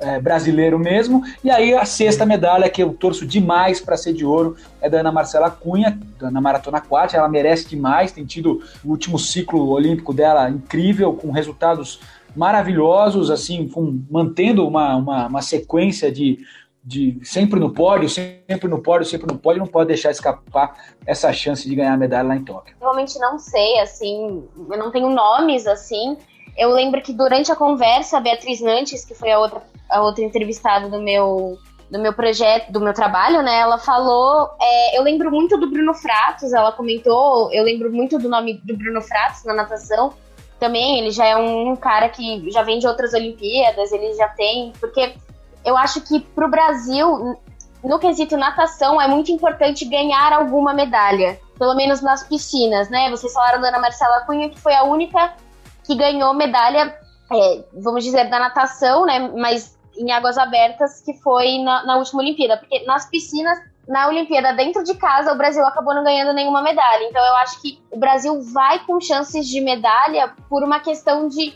é, brasileiro mesmo. E aí a sexta medalha que eu torço demais para ser de ouro é da Ana Marcela Cunha, na maratona aquática. Ela merece demais, tem tido o último ciclo olímpico dela incrível, com resultados maravilhosos, assim, com, mantendo uma, uma, uma sequência de, de sempre no pódio, sempre no pódio, sempre no pódio, não pode deixar escapar essa chance de ganhar a medalha lá em Tóquio. Realmente não sei, assim, eu não tenho nomes assim. Eu lembro que durante a conversa, a Beatriz Nantes, que foi a outra a outra entrevistada do meu do meu projeto, do meu trabalho, né? Ela falou. É, eu lembro muito do Bruno Fratos, ela comentou. Eu lembro muito do nome do Bruno Fratos na natação. Também, ele já é um cara que já vem de outras Olimpíadas, ele já tem. Porque eu acho que para o Brasil, no quesito natação, é muito importante ganhar alguma medalha. Pelo menos nas piscinas, né? Vocês falaram da Ana Marcela Cunha, que foi a única que ganhou medalha, é, vamos dizer, da natação, né? Mas em águas abertas, que foi na, na última Olimpíada. Porque nas piscinas, na Olimpíada dentro de casa, o Brasil acabou não ganhando nenhuma medalha. Então eu acho que o Brasil vai com chances de medalha por uma questão de.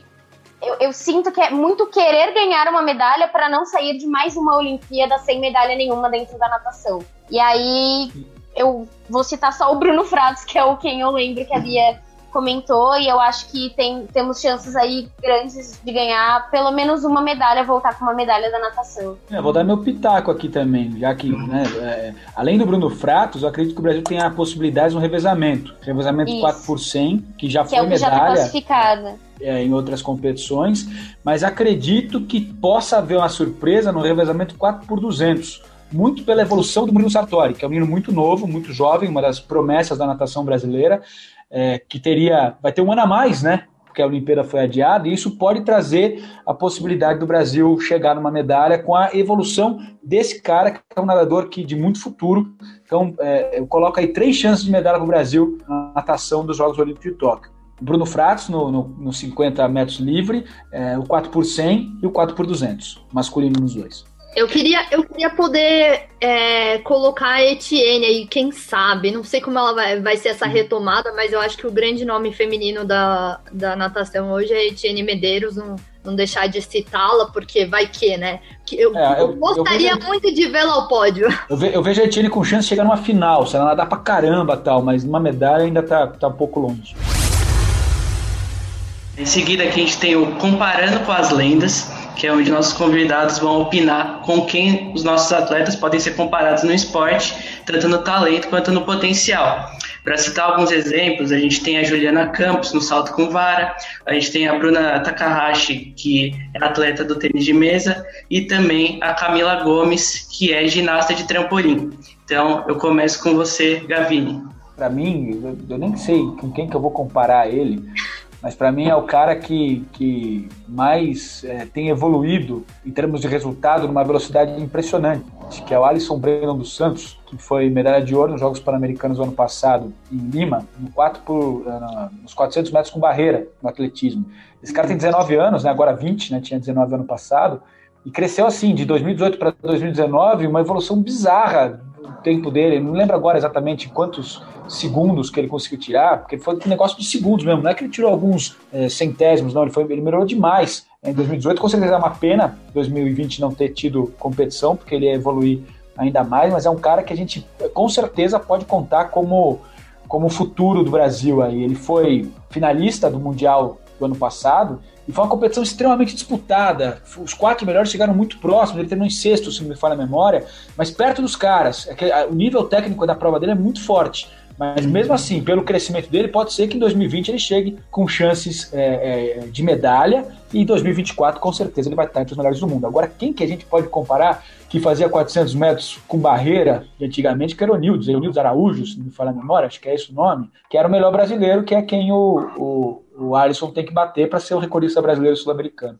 Eu, eu sinto que é muito querer ganhar uma medalha para não sair de mais uma Olimpíada sem medalha nenhuma dentro da natação. E aí eu vou citar só o Bruno Fratos, que é o quem eu lembro que havia comentou e eu acho que tem, temos chances aí grandes de ganhar pelo menos uma medalha, voltar com uma medalha da natação. É, vou dar meu pitaco aqui também, já que, né, é, além do Bruno Fratos, eu acredito que o Brasil tem a possibilidade de um revezamento. Revezamento Isso. 4 por 100, que já que foi é o que medalha. Já tá classificada. É, em outras competições, mas acredito que possa haver uma surpresa no revezamento 4 por 200 muito pela evolução do Bruno Sartori, que é um menino muito novo, muito jovem, uma das promessas da natação brasileira, é, que teria, vai ter um ano a mais, né? Porque a Olimpíada foi adiada, e isso pode trazer a possibilidade do Brasil chegar numa medalha com a evolução desse cara, que é um nadador que, de muito futuro. Então, é, eu coloco aí três chances de medalha para o Brasil na natação dos Jogos Olímpicos de Tóquio. Bruno Fratos no, no, no 50 metros livre, é, o 4 por 100 e o 4 por 200, masculino nos dois. Eu queria, eu queria poder é, colocar a Etienne aí, quem sabe. Não sei como ela vai, vai ser essa retomada, mas eu acho que o grande nome feminino da, da natação hoje é Etienne Medeiros. Não, não deixar de citá-la, porque vai que, né? Eu, é, eu, eu gostaria eu vejo, muito de vê-la ao pódio. Eu, ve, eu vejo a Etienne com chance de chegar numa final, se ela nadar pra caramba tal, mas numa medalha ainda tá, tá um pouco longe. Em seguida aqui a gente tem o Comparando com as Lendas, que é onde nossos convidados vão opinar com quem os nossos atletas podem ser comparados no esporte, tanto no talento quanto no potencial. Para citar alguns exemplos, a gente tem a Juliana Campos no salto com vara, a gente tem a Bruna Takahashi, que é atleta do tênis de mesa, e também a Camila Gomes, que é ginasta de trampolim. Então, eu começo com você, Gavini. Para mim, eu, eu nem sei com quem que eu vou comparar ele, mas para mim é o cara que, que mais é, tem evoluído em termos de resultado numa velocidade impressionante, que é o Alisson Brandon dos Santos, que foi medalha de ouro nos Jogos Pan-Americanos ano passado em Lima, no 4 por, uh, nos 400 metros com barreira no atletismo. Esse cara tem 19 anos, né, agora 20, né, tinha 19 ano passado, e cresceu assim, de 2018 para 2019, uma evolução bizarra tempo dele. não lembro agora exatamente quantos segundos que ele conseguiu tirar, porque foi um negócio de segundos mesmo. Não é que ele tirou alguns é, centésimos, não. Ele, foi, ele melhorou demais. Em 2018, com certeza é uma pena 2020 não ter tido competição, porque ele ia evoluir ainda mais, mas é um cara que a gente com certeza pode contar como como futuro do Brasil aí. Ele foi finalista do Mundial do ano passado, e foi uma competição extremamente disputada. Os quatro melhores chegaram muito próximos, ele terminou em sexto, se não me falha a memória, mas perto dos caras. É o nível técnico da prova dele é muito forte. Mas mesmo assim, pelo crescimento dele, pode ser que em 2020 ele chegue com chances é, é, de medalha e em 2024 com certeza ele vai estar entre os melhores do mundo. Agora, quem que a gente pode comparar que fazia 400 metros com barreira de antigamente, que era o Nildes, o Nildes Araújo, se não me falar a memória, acho que é esse o nome, que era o melhor brasileiro, que é quem o, o, o Alisson tem que bater para ser o recordista brasileiro sul-americano.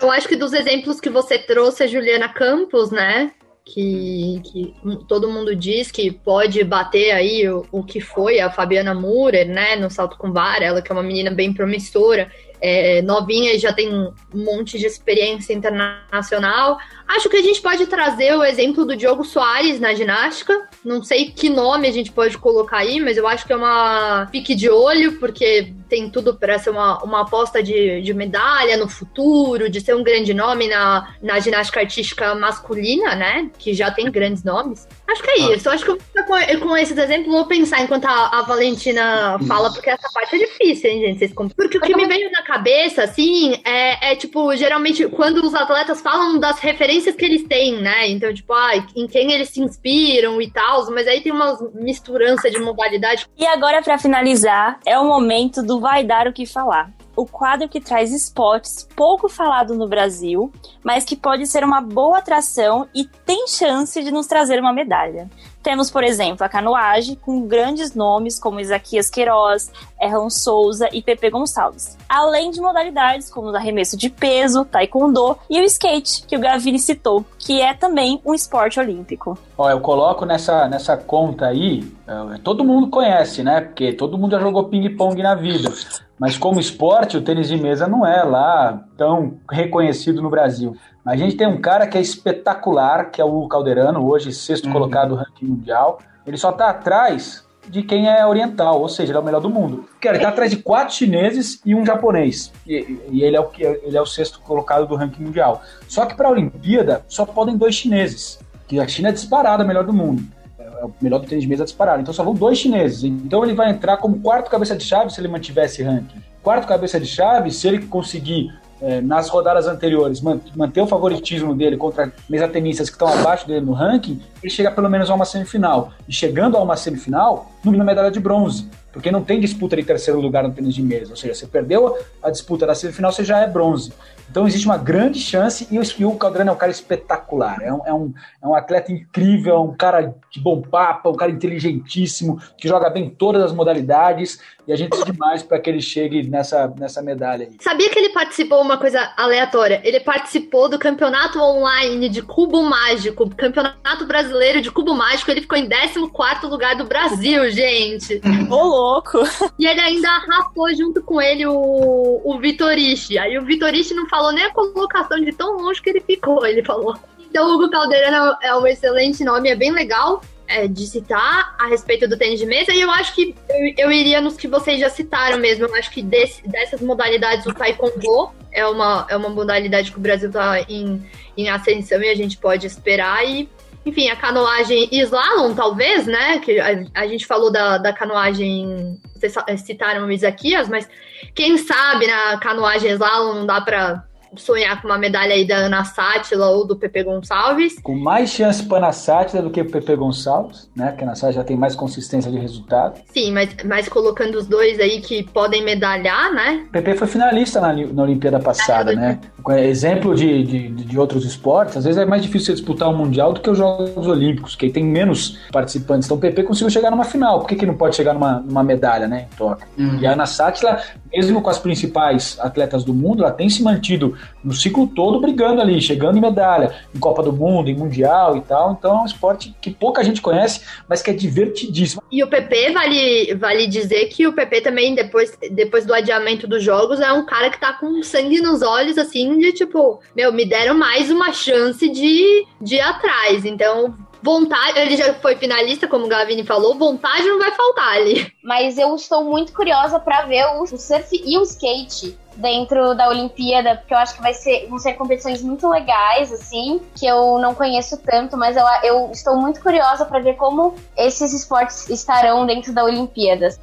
Eu acho que dos exemplos que você trouxe, a Juliana Campos, né? Que, que, todo mundo diz que pode bater aí o, o que foi a Fabiana Murer, né, no salto com vara, ela que é uma menina bem promissora, é, novinha e já tem um monte de experiência internacional. Acho que a gente pode trazer o exemplo do Diogo Soares na ginástica. Não sei que nome a gente pode colocar aí, mas eu acho que é uma pique de olho, porque tem tudo para ser uma, uma aposta de, de medalha no futuro, de ser um grande nome na, na ginástica artística masculina, né? Que já tem grandes nomes. Acho que é ah. isso. Eu acho que eu, com, com esses exemplos vou pensar enquanto a, a Valentina fala, porque essa parte é difícil, hein, gente? Vocês porque o que me veio na cabeça, assim, é, é tipo, geralmente, quando os atletas falam das referências que eles têm, né? Então, tipo, ah, em quem eles se inspiram e tal, mas aí tem uma misturança de modalidade. E agora, para finalizar, é o momento do vai dar o que falar o quadro que traz spots pouco falado no Brasil, mas que pode ser uma boa atração e tem chance de nos trazer uma medalha. Temos, por exemplo, a canoagem com grandes nomes como Isaquias Queiroz, Erron Souza e Pepe Gonçalves. Além de modalidades como o arremesso de peso, taekwondo e o skate, que o Gavini citou, que é também um esporte olímpico. Ó, eu coloco nessa, nessa conta aí, é, todo mundo conhece, né? Porque todo mundo já jogou ping-pong na vida. Mas como esporte, o tênis de mesa não é lá tão reconhecido no Brasil. A gente tem um cara que é espetacular, que é o Calderano, hoje sexto uhum. colocado no ranking mundial. Ele só está atrás de quem é oriental, ou seja, ele é o melhor do mundo. Cara, ele tá atrás de quatro chineses e um japonês. E, e, ele, é o, ele é o sexto colocado do ranking mundial. Só que para a Olimpíada só podem dois chineses, que a China é disparada, a melhor do mundo. É, é o melhor do tênis de mesa disparado. Então só vão dois chineses. Então ele vai entrar como quarto cabeça de chave se ele mantiver esse ranking. Quarto cabeça de chave, se ele conseguir é, nas rodadas anteriores, manter o favoritismo dele contra mesatenistas que estão abaixo dele no ranking, ele chega pelo menos a uma semifinal. E chegando a uma semifinal, mínimo medalha de bronze. Porque não tem disputa de terceiro lugar no tênis de mesa. Ou seja, você perdeu a disputa da semifinal, você já é bronze. Então existe uma grande chance e o Calderano é um cara espetacular. É um, é um, é um atleta incrível, um cara de bom papo, um cara inteligentíssimo, que joga bem todas as modalidades. E a gente é demais para que ele chegue nessa, nessa medalha aí. Sabia que ele participou uma coisa aleatória? Ele participou do campeonato online de cubo mágico, campeonato brasileiro de cubo mágico. Ele ficou em 14 lugar do Brasil, gente. Ô, louco! E ele ainda arrastou junto com ele o, o Vitorishi. Aí o Vitorishi não falou falou nem a colocação de tão longe que ele ficou, ele falou. Então, Hugo Caldeirão é um excelente nome, é bem legal é, de citar a respeito do tênis de mesa, e eu acho que eu, eu iria nos que vocês já citaram mesmo. Eu acho que desse, dessas modalidades, o Taekwondo é uma, é uma modalidade que o Brasil está em, em ascensão e a gente pode esperar. E, enfim, a canoagem slalom, talvez, né? Que a, a gente falou da, da canoagem, vocês citaram o Isaquias, mas quem sabe na canoagem slalom não dá para sonhar com uma medalha aí da Ana Sátila ou do Pepe Gonçalves. Com mais chance para a Ana Sátila do que o Pepe Gonçalves, né? Porque a Ana Sátila já tem mais consistência de resultado. Sim, mas, mas colocando os dois aí que podem medalhar, né? O Pepe foi finalista na, na Olimpíada passada, é, né? Exemplo de, de, de, outros esportes, às vezes é mais difícil você disputar o um Mundial do que os Jogos Olímpicos, que tem menos participantes. Então o PP conseguiu chegar numa final. Por que, que não pode chegar numa, numa medalha, né? Em Tóquio? Uhum. E a Ana Sátila, mesmo com as principais atletas do mundo, ela tem se mantido no ciclo todo brigando ali, chegando em medalha, em Copa do Mundo, em Mundial e tal. Então é um esporte que pouca gente conhece, mas que é divertidíssimo. E o PP, vale, vale dizer que o PP também, depois, depois do adiamento dos jogos, é um cara que tá com sangue nos olhos, assim, de tipo, meu, me deram mais uma chance de, de ir atrás. Então, vontade, ele já foi finalista, como o Gavini falou, vontade não vai faltar ali. Mas eu estou muito curiosa para ver o, o surf e o skate dentro da Olimpíada, porque eu acho que vai ser, vão ser competições muito legais, assim, que eu não conheço tanto, mas eu, eu estou muito curiosa para ver como esses esportes estarão dentro da Olimpíada.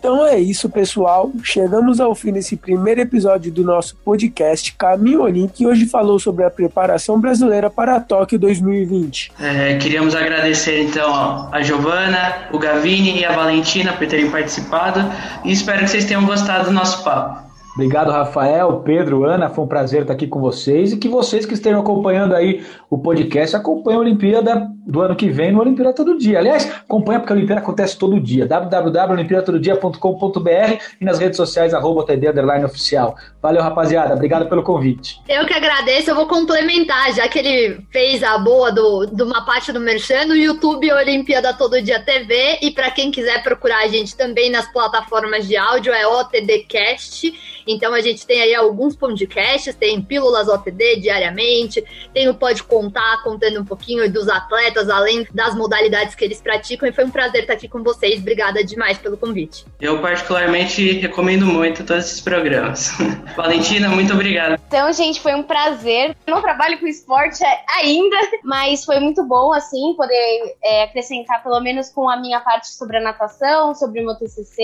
Então é isso, pessoal. Chegamos ao fim desse primeiro episódio do nosso podcast Caminho Olímpico, que hoje falou sobre a preparação brasileira para a Tóquio 2020. É, queríamos agradecer então a Giovana, o Gavini e a Valentina por terem participado e espero que vocês tenham gostado do nosso papo. Obrigado, Rafael, Pedro, Ana, foi um prazer estar aqui com vocês e que vocês que estejam acompanhando aí o podcast acompanhem a Olimpíada do ano que vem no Olimpíada Todo Dia. Aliás, acompanha porque a Olimpíada acontece todo dia, www.olimpiadatododia.com.br e nas redes sociais, arroba oficial. Valeu, rapaziada, obrigado pelo convite. Eu que agradeço, eu vou complementar, já que ele fez a boa do, de uma parte do Merchan, no YouTube Olimpíada Todo Dia TV e para quem quiser procurar a gente também nas plataformas de áudio é OTDcast então a gente tem aí alguns podcasts, tem Pílulas OTD diariamente, tem o Pode Contar, contando um pouquinho dos atletas, além das modalidades que eles praticam. E foi um prazer estar aqui com vocês. Obrigada demais pelo convite. Eu particularmente recomendo muito todos esses programas. Valentina, muito obrigado. Então, gente, foi um prazer. Eu não trabalho com esporte ainda, mas foi muito bom, assim, poder é, acrescentar pelo menos com a minha parte sobre a natação, sobre o meu TCC.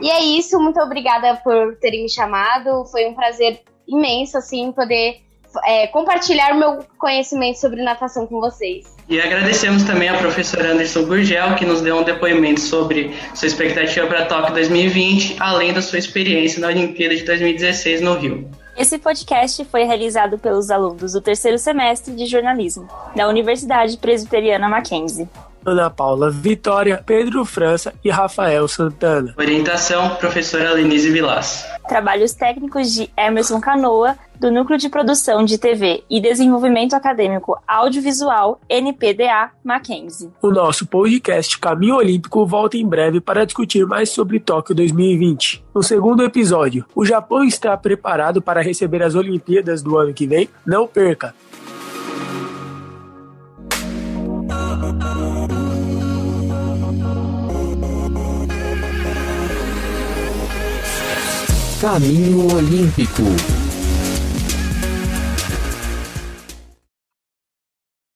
E é isso, muito obrigada por terem me chamado. Foi um prazer imenso, assim, poder é, compartilhar o meu conhecimento sobre natação com vocês. E agradecemos também ao professor Anderson Gurgel, que nos deu um depoimento sobre sua expectativa para Tóquio 2020, além da sua experiência na Olimpíada de 2016 no Rio. Esse podcast foi realizado pelos alunos do terceiro semestre de jornalismo da Universidade Presbiteriana Mackenzie. Ana Paula Vitória, Pedro França e Rafael Santana. Orientação, professora Lenise Vilas. Trabalhos técnicos de Emerson Canoa, do Núcleo de Produção de TV e Desenvolvimento Acadêmico Audiovisual, NPDA, Mackenzie. O nosso podcast Caminho Olímpico volta em breve para discutir mais sobre Tóquio 2020. No segundo episódio, o Japão está preparado para receber as Olimpíadas do ano que vem? Não perca! Caminho Olímpico.